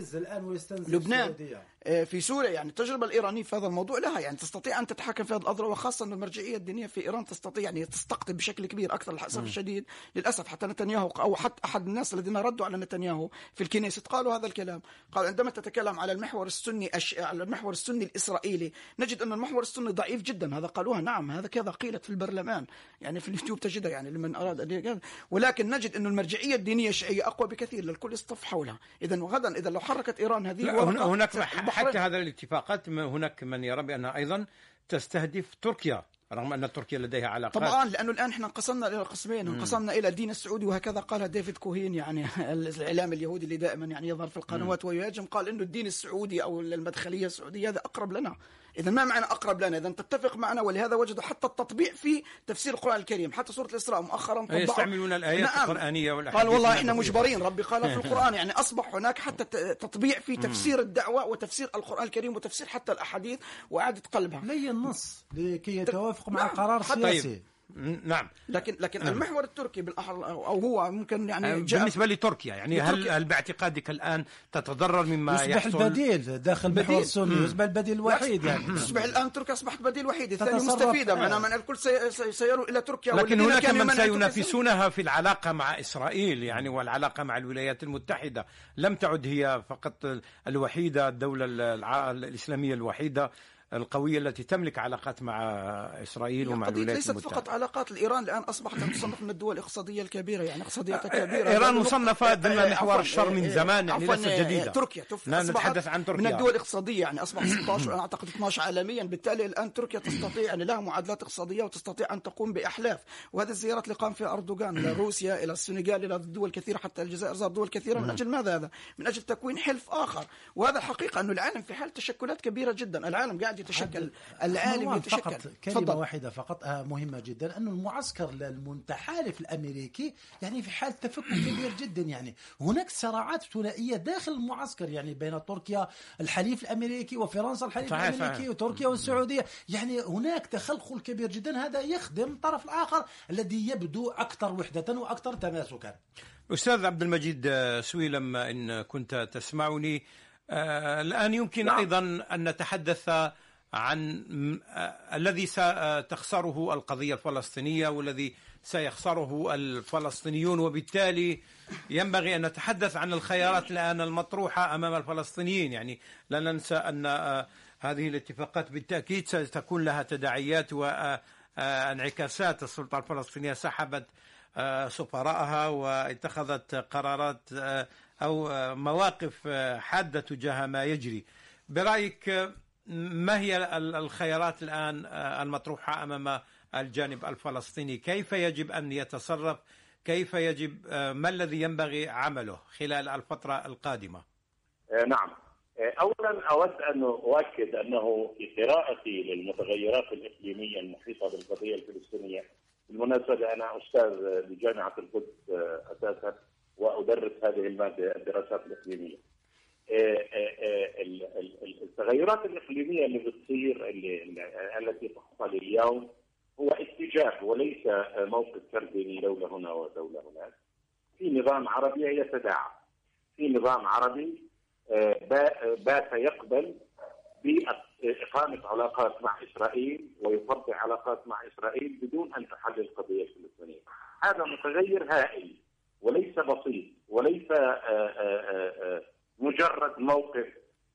لبنان. آه، في سوريا. يعني التجربة الإيرانية في هذا الموضوع لها يعني تستطيع أن تتحكم في هذه الأضرار وخاصة أن المرجعية الدينية في إيران تستطيع يعني تستقطب بشكل كبير أكثر للأسف الشديد. للأسف حتى نتنياهو أو حتى أحد الناس الذين ردوا على نتنياهو في الكنيست قالوا هذا الكلام. قال عندما تتكلم على المحور السني أش... على المحور السني الإسرائيلي نجد أن المحور السني ضعيف جدا. هذا قالوها نعم هذا كذا قيلت في البرلمان. يعني في اليوتيوب تجدها يعني لمن أراد أن يقال. ولكن نجد أن المرجعية الدينية الشيعية أقوى بكثير للكل يصطف حولها. إذا غدا إذا لو حركت إيران هذه هناك البحرين- حتى هذا الاتفاقات هناك من يرى بانها أيضا تستهدف تركيا رغم أن تركيا لديها علاقات. طبعا لأنه الآن إحنا انقسمنا إلى قسمين. انقسمنا إلى الدين السعودي وهكذا قالها ديفيد كوهين يعني الإعلام اليهودي اللي دائما يعني يظهر في القنوات ويهاجم قال إنه الدين السعودي أو المدخلية السعودية هذا أقرب لنا. اذا ما معنى أقرب لنا اذا تتفق معنا ولهذا وجدوا حتى التطبيع في تفسير القرآن الكريم حتى سورة الإسراء مؤخرا يستعملون الآيات نعم. القرآنية والأحاديث قال والله إحنا النبوية. مجبرين ربي قال في القرآن يعني أصبح هناك حتى تطبيع في تفسير الدعوة وتفسير القرآن الكريم وتفسير حتى الأحاديث وإعادة قلبها لي النص لكي يتوافق مع نعم. قرار سياسي م- نعم. لكن لكن المحور التركي بالاحرى أو هو ممكن يعني جاء بالنسبة لتركيا يعني هل. هل باعتقادك الآن تتضرر مما يصبح يحصل؟ البديل داخل بديل. السني يصبح البديل الوحيد يعني. تصبح الآن تركيا أصبحت بديل وحيد الثاني. مستفيدة. آه. معناها من الكل سي- سي- سيروا إلى تركيا لكن هناك من سينافسونها في العلاقة مع إسرائيل يعني والعلاقة مع الولايات المتحدة. لم تعد هي فقط الوحيدة الدولة الع- الإسلامية الوحيدة. القوية التي تملك علاقات مع إسرائيل ومع الولايات ليست المتحدة. فقط علاقات الإيران الآن أصبحت تصنف من الدول الاقتصادية الكبيرة يعني اقتصادياتها كبيرة. إيران لأنه مصنفة ضمن آه، محور الشر من آه، زمان يعني ليست آه، جديدة. تركيا لا نتحدث عن تركيا. من الدول الاقتصادية يعني أصبحت 16 أنا أعتقد 12 عالميا. بالتالي الآن تركيا تستطيع يعني لها معادلات اقتصادية وتستطيع أن تقوم بأحلاف. وهذه الزيارات اللي قام فيها أردوغان إلى روسيا إلى السنغال إلى دول كثيرة حتى الجزائر زار دول كثيرة. من أجل ماذا هذا؟ من أجل تكوين حلف آخر. وهذا الحقيقة أنه العالم في حال تشكلات كبيرة جدا. العالم قاعد يتشكل العالم يتشكل. فقط كلمة تفضل. واحدة فقط آه، مهمة جدا. أن المعسكر المتحالف الأمريكي يعني في حال تفكك كبير جدا يعني. هناك صراعات ثنائية داخل المعسكر يعني بين تركيا الحليف الأمريكي وفرنسا الحليف صحيح، الأمريكي صحيح. وتركيا والسعودية. يعني هناك تخلخل كبير جدا. هذا يخدم الطرف الآخر الذي يبدو أكثر وحدة وأكثر تماسكا. أستاذ عبد المجيد آه، سويلم إن كنت تسمعني. آه، الآن يمكن نعم. أيضا أن نتحدث عن الذي ستخسره القضية الفلسطينية والذي سيخسره الفلسطينيون. وبالتالي ينبغي أن نتحدث عن الخيارات الآن المطروحة أمام الفلسطينيين. يعني لا ننسى أن هذه الاتفاقات بالتأكيد ستكون لها تداعيات وانعكاسات السلطة الفلسطينية سحبت سفراءها واتخذت قرارات آه، مواقف حادة تجاه ما يجري. برأيك آه، ما هي ال- الخيارات الآن آه، المطروحة أمام الجانب الفلسطيني؟ كيف يجب أن يتصرف؟ كيف يجب آه، ما الذي ينبغي عمله خلال الفترة القادمة؟ آه، نعم اولا أود أن أؤكد أنه في قراءتي للمتغيرات الإقليمية المحيطة بالقضية الفلسطينية بالمناسبة أنا أستاذ بجامعة القدس أساسا وأدرس هذه المادة الدراسات الإقليمية. التغيرات الإقليمية اللي بتصير التي تحصل اليوم هو اتجاه وليس موقف فردي من دوله هنا ودولة هناك. في نظام عربي يتداعى. في نظام عربي آه، با- بات يقبل بإقامة علاقات مع إسرائيل ويفضل علاقات مع إسرائيل بدون أن تحل القضية الفلسطينية هذا متغير هائل وليس بسيط وليس آه، آه، آه، آه، مجرد موقف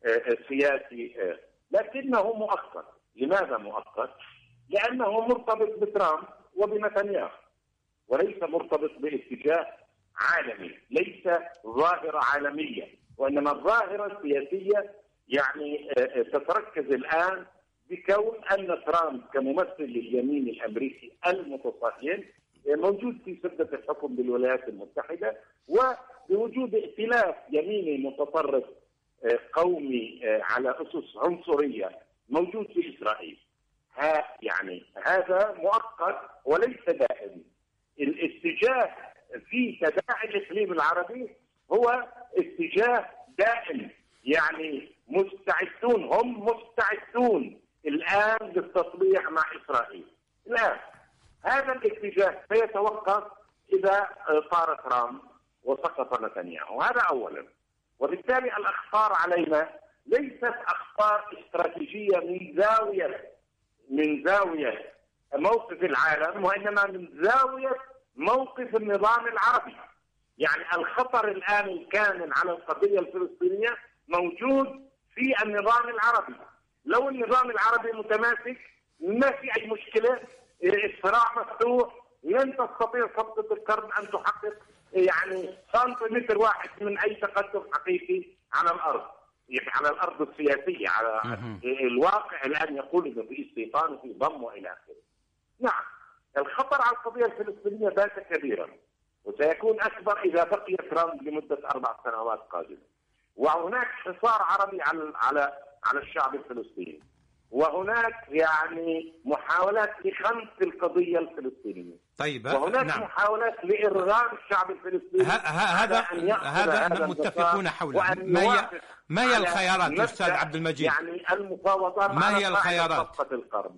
آه، آه، سياسي آه، لكنه مؤقت لماذا مؤقت؟ لأنه مرتبط بترامب وبنتنياهو وليس مرتبط باتجاه عالمي ليس ظاهرة عالمية وإنما الظاهرة السياسية يعني تتركز الآن بكون أن ترامب كممثل لليمين الأمريكي المتصهين موجود في سدة الحكم بالولايات المتحدة وبوجود ائتلاف يميني متطرف آه، قومي آه، على أسس عنصرية موجود في إسرائيل. ها يعني هذا مؤقت وليس دائم. الاتجاه في تداعي الإقليم العربي هو اتجاه دائم. يعني مستعدون هم مستعدون الآن للتطبيع مع إسرائيل. الآن هذا الاتجاه سيتوقف إذا طار ترامب وسقط نتنياهو هذا اولا وبالتالي الأخطار علينا ليست أخطار استراتيجية من زاوية من زاوية موقف العالم وإنما من زاوية موقف النظام العربي. يعني الخطر الآن الكامن على القضية الفلسطينية موجود في النظام العربي. لو النظام العربي متماسك ما في أي مشكلة الصراع مفتوح لن تستطيع سلطه القرن أن تحقق يعني سنتيمتر واحد من أي تقدم حقيقي على الأرض. يعني على الأرض السياسية على الواقع الآن يقول إنه في استيطان وفي ضم وإلى آخره. نعم الخطر على القضية الفلسطينية بات كبيرا وسيكون أكبر إذا بقي ترامب لمدة أربع سنوات قادمه. وهناك حصار عربي على على على الشعب الفلسطيني. وهناك يعني محاولات لخنق القضية الفلسطينية. طيب وهناك نعم. محاولات لإرغام الشعب الفلسطيني هذا هذا هذا متفقون حوله. ما هي ما هي الخيارات أستاذ عبد المجيد؟ يعني المفاوضات ما هي الخيارات؟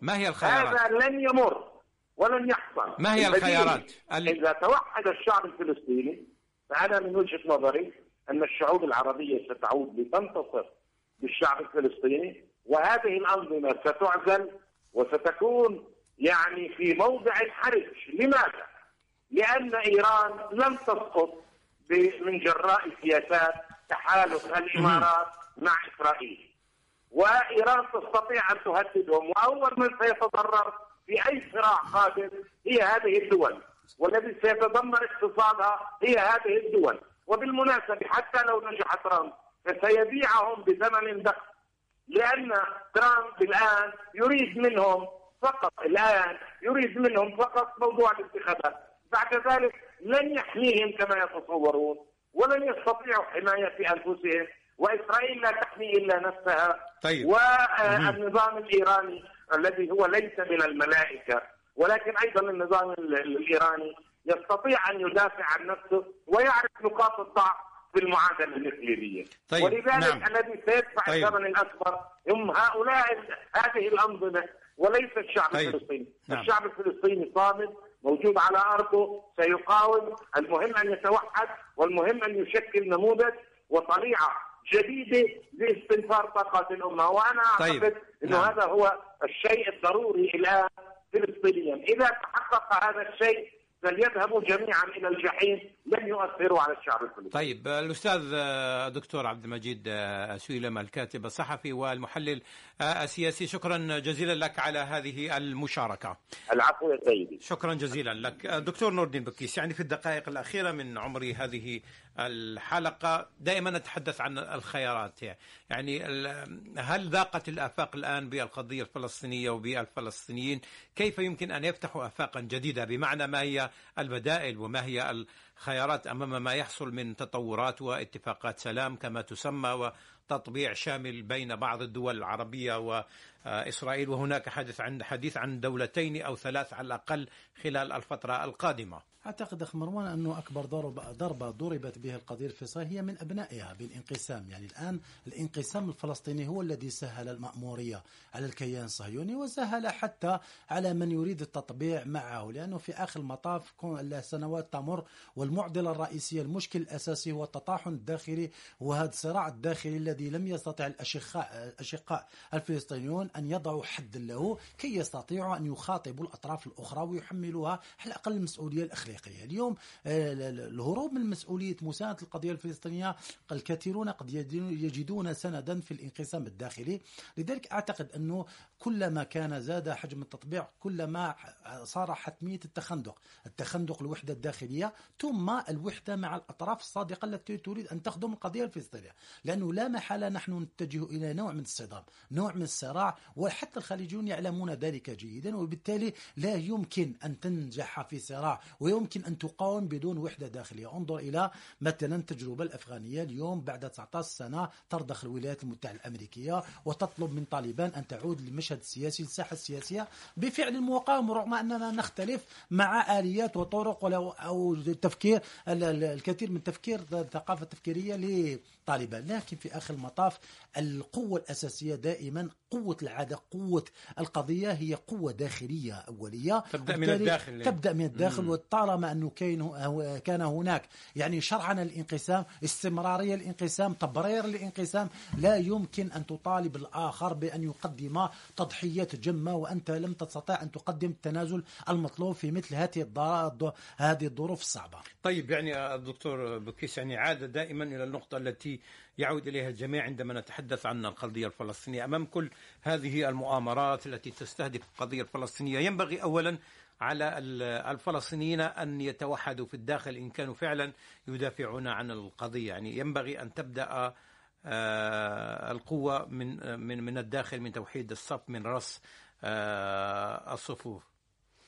ما هي الخيارات؟ هذا لن يمر ولن يحصل. ما هي الخيارات؟ ال- إذا توحد الشعب الفلسطيني فأنا من وجهة نظري أن الشعوب العربية ستعود لتنتصر بالشعب الفلسطيني وهذه الأنظمة ستعزل وستكون يعني في موضع الحرج. لماذا؟ لأن إيران لم تسقط من جراء سياسات تحالف الإمارات مع إسرائيل. وإيران تستطيع أن تهددهم وأول من سيتضرر في أي صراع قادم هي هذه الدول. والذي سيتدمر اقتصادها هي هذه الدول. وبالمناسبة حتى لو نجح ترامب فسيبيعهم بثمن ضخم لأن ترامب الآن يريد منهم فقط الآن يريد منهم فقط موضوع الانتخابات بعد ذلك لن يحميهم كما يتصورون ولن يستطيعوا حماية أنفسهم وإسرائيل لا تحمي إلا نفسها طيب. والنظام الإيراني الذي هو ليس من الملائكة ولكن أيضا النظام ال- الإيراني يستطيع أن يدافع عن نفسه ويعرف نقاط الضعف في المعادله الإقليمية طيب، ولذلك نعم. الذي سيدفع طيب. الثمن الأكبر هم هؤلاء هذه الأنظمة وليس الشعب طيب. الفلسطيني نعم. الشعب الفلسطيني صامد موجود على أرضه سيقاوم المهم أن يتوحد والمهم أن يشكل نموذج وطليعة جديدة لاستنفار طاقات الأمة وأنا طيب. أعتقد إنه نعم. هذا هو الشيء الضروري الان فلسطينيا إذا تحقق هذا الشيء فليذهبوا جميعا إلى الجحيم لن يؤثروا على الشعب الفلسطيني طيب الأستاذ آه، دكتور عبد المجيد آه، سويلم الكاتب الصحفي والمحلل آه، السياسي. شكرا جزيلا لك على هذه المشاركة. العفو يا سيدي. شكرا جزيلا لك. دكتور نور الدين بكيس يعني في الدقائق الأخيرة من عمر هذه الحلقة دائما نتحدث عن الخيارات. يعني هل ضاقت الآفاق الآن بالقضية الفلسطينية وبالفلسطينيين؟ كيف يمكن أن يفتحوا آفاقا جديدة بمعنى ما هي البدائل وما هي الخيارات أمام ما يحصل من تطورات واتفاقات سلام كما تسمى وتطبيع شامل بين بعض الدول العربية وإسرائيل وهناك حدث عن حديث عن دولتين أو ثلاث على الأقل خلال الفترة القادمة. أعتقد أخ مروان أنه أكبر ضربه ضربة ضربت بها القضية الفلسطينيه هي من أبنائها بالانقسام، يعني الآن الانقسام الفلسطيني هو الذي سهل المأمورية على الكيان الصهيوني وسهل حتى على من يريد التطبيع معه، لأنه في آخر المطاف كون السنوات تمر والمعضلة الرئيسية المشكل الأساسي هو التطاحن الداخلي وهذا الصراع الداخلي الذي لم يستطع الاشقاء الأشقاء الفلسطينيون أن يضعوا حد له كي يستطيعوا أن يخاطبوا الأطراف الأخرى ويحملوها على الأقل المسؤولية الإخلاقية. اليوم آه، الهروب من مسؤولية مساندة القضية الفلسطينية الكثيرون قد يجدون- سندا في الانقسام الداخلي، لذلك أعتقد أنه كلما كان زاد حجم التطبيع كلما صار حتمية التخندق، التخندق الوحدة الداخلية ثم الوحدة مع الأطراف الصادقة التي تريد أن تخدم القضية الفلسطينية، لأنه لا محالة نحن نتجه إلى نوع من الصدام، نوع من الصراع وحتى الخليجيون يعلمون ذلك جيدا وبالتالي لا يمكن أن تنجح في صراع ويمكن أن تقاوم بدون وحدة داخلية، انظر إلى مثلا التجربة الأفغانية اليوم بعد 19 سنة ترضخ الولايات المتحدة الأمريكية وتطلب من طالبان أن تعود للمشهد السياسي للساحة السياسية بفعل المقاومة رغم أننا نختلف مع آليات وطرق أو تفكير ال- ال- الكثير من تفكير الثقافة التفكيرية لطالبان، لكن في آخر المطاف القوة الأساسية دائما قوة العادة، قوة القضية هي قوة داخلية أولية تبدأ من الداخل. تبدأ من الداخل وطالما انه كاين هو- كان هناك يعني شرعنه الانقسام، استمرارية الانقسام، تبرير الانقسام، لا يمكن أن تطالب الآخر بأن يقدم تضحيات جمة وأنت لم تستطع أن تقدم التنازل المطلوب في مثل هذه هذه الظروف الصعبة. طيب يعني الدكتور بكيس يعني عاد دائما إلى النقطة التي يعود إليها الجميع عندما نتحدث عن القضية الفلسطينية. أمام كل هذه المؤامرات التي تستهدف القضية الفلسطينية ينبغي اولا على ال- الفلسطينيين أن يتوحدوا في الداخل إن كانوا فعلا يدافعون عن القضية. يعني ينبغي أن تبدأ آه، القوة من من من الداخل من توحيد الصف من رص آه، الصفوف.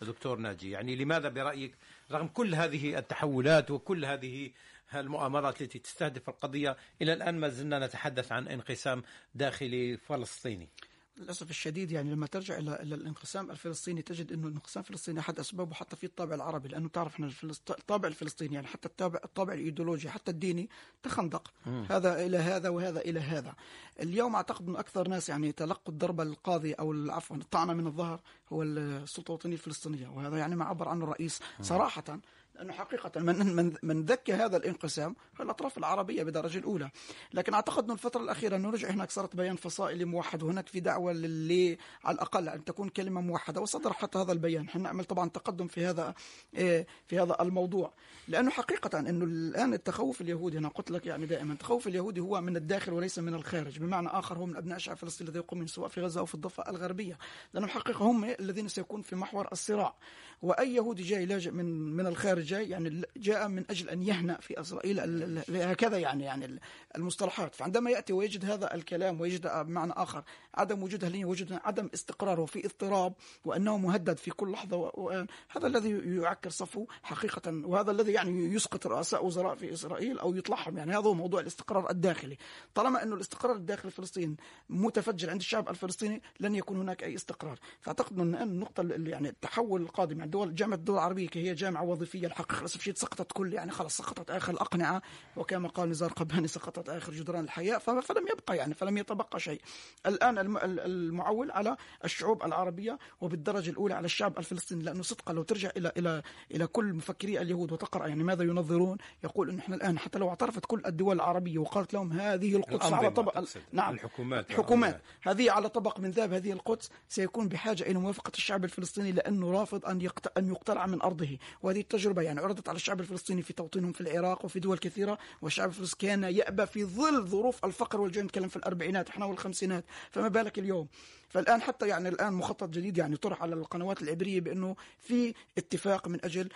دكتور ناجي يعني لماذا برأيك؟ رغم كل هذه التحولات وكل هذه المؤامرات التي تستهدف القضية. إلى الآن ما زلنا نتحدث عن انقسام داخلي فلسطيني. للأسف الشديد يعني لما ترجع إلى إلى الانقسام الفلسطيني تجد إنه الانقسام الفلسطيني أحد أسبابه حتى في الطابع العربي لأنه تعرف إحنا الفلسط... الطابع الفلسطيني يعني حتى الطابع الطابع الإيديولوجي حتى الديني تخندق. هذا إلى هذا وهذا إلى هذا. اليوم أعتقد ان أكثر ناس يعني تلقوا الضربه القاضيه أو عفوا الطعنة من الظهر هو السلطة الوطنية الفلسطينية وهذا يعني ما عبر عنه الرئيس صراحة. لأنه حقيقة من من من ذكى هذا الانقسام هو الأطراف العربية بدرجة الأولى. لكن أعتقد أنه الفترة الأخيرة أنه رجع هناك صارت بيان فصائلي موحد وهناك في دعوة للي على الأقل أن تكون كلمة موحدة وصدر حتى هذا البيان. إحنا نعمل طبعا تقدم في هذا إيه، في هذا الموضوع. لأنه حقيقة أنه الآن التخوف اليهودي أنا قلت لك يعني دائما التخوف اليهودي هو من الداخل وليس من الخارج. بمعنى آخر هو من أبناء شعب فلسطين الذي يقوم سواء في غزة أو في الضفة الغربية. لانهم حقيقة هم الذين سيكون في محور الصراع. وأي يهودي جاي لاجئ من من الخارج جاي يعني جاء من أجل أن يهنأ في إسرائيل هكذا يعني يعني المصطلحات. فعندما يأتي ويجد هذا الكلام ويجد بمعنى آخر عدم وجود اهليه وجود عدم استقرار وفي اضطراب وأنه مهدد في كل لحظة وآن هذا الذي يعكر صفه حقيقة وهذا الذي يعني يسقط رؤساء وزراء في إسرائيل أو يطلعهم. يعني هذا هو موضوع الاستقرار الداخلي. طالما انه الاستقرار الداخلي فلسطين متفجر عند الشعب الفلسطيني لن يكون هناك أي استقرار. فأعتقد أن النقطة يعني التحول القادم يعني دول جامعة الدول العربية هي جامعة وظيفية الحقيقة للاسف شيء سقطت كل يعني خلاص سقطت آخر الأقنعة وكما قال نزار قباني سقطت آخر جدران الحياة فلم يبقى يعني فلم يتبقى شيء. الآن المعول على الشعوب العربية وبالدرجة الأولى على الشعب الفلسطيني لأنه صدقا لو ترجع إلى إلى إلى كل مفكري اليهود وتقرأ يعني ماذا ينظرون يقول إن إحنا الآن حتى لو اعترفت كل الدول العربية وقالت لهم هذه القدس على طبق نعم. الحكومات الحكومات. هذه على طبق من ذهب هذه القدس سيكون بحاجة إلى موافقة الشعب الفلسطيني لأنه رافض أن أن يقتلع من أرضه. وهذه التجربة يعني عرضت على الشعب الفلسطيني في توطينهم في العراق وفي دول كثيرة والشعب الفلسطيني كان يأبى في ظل ظروف الفقر والجوع نتكلم في الأربعينات إحنا والخمسينات. فما بالك اليوم؟ فالآن حتى يعني الآن مخطط جديد يعني طرح على القنوات العبرية بأنه في اتفاق من أجل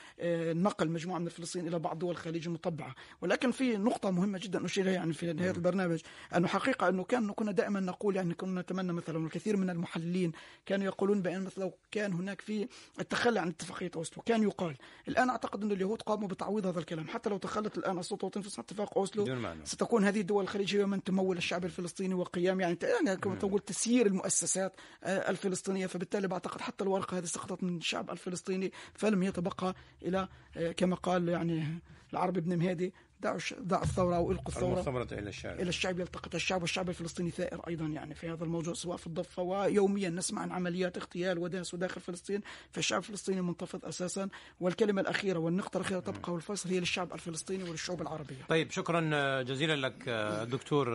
نقل مجموعة من الفلسطينيين إلى بعض دول الخليج المطبعة. ولكن في نقطة مهمة جدا اشير يعني في نهاية البرنامج أنه حقيقة أنه كان كنا دائما نقول يعني كنا نتمنى مثلا والكثير من المحللين كانوا يقولون بأن مثلا لو كان هناك في التخلي عن اتفاقية أوسلو كان يقال. الآن أعتقد أن اليهود قاموا بتعويض هذا الكلام. حتى لو تخلت الآن السلطة وتنفذ اتفاق أوسلو ستكون هذه الدول الخليج هي من تمول الشعب الفلسطيني وقيام يعني يعني كما تقول تسيير المؤسسات. الفلسطينية. فبالتالي بعتقد حتى الورقة هذه سقطت من الشعب الفلسطيني فلم يتبقى إلى كما قال يعني العربي بن مهدي دعوا دعوا الثورة أو القوا الثوره إلى الشعب إلى الشعب يلتقط الشعب والشعب الفلسطيني ثائر أيضا يعني في هذا الموضوع سواء في الضفة ويوميا نسمع عن عمليات اغتيال وداس داخل فلسطين. فالشعب الفلسطيني منتفض أساسا والكلمة الأخيرة والنقطة الأخيرة تبقى والفيصل هي للشعب الفلسطيني وللشعوب العربية. طيب شكرا جزيلا لك دكتور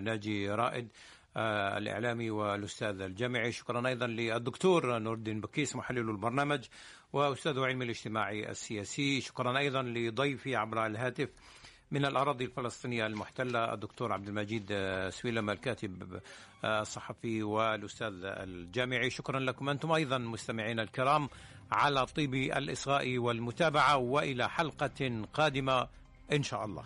ناجي رائد. الإعلامي والأستاذ الجامعي. شكرا أيضا للدكتور نور الدين بكيس محلل البرنامج وأستاذ علم الاجتماعي السياسي. شكرا أيضا لضيفي عبر الهاتف من الأراضي الفلسطينية المحتلة الدكتور عبد المجيد سويلم الكاتب الصحفي والأستاذ الجامعي. شكرا لكم أنتم أيضا مستمعينا الكرام على طيب الإصغاء والمتابعة وإلى حلقة قادمة إن شاء الله.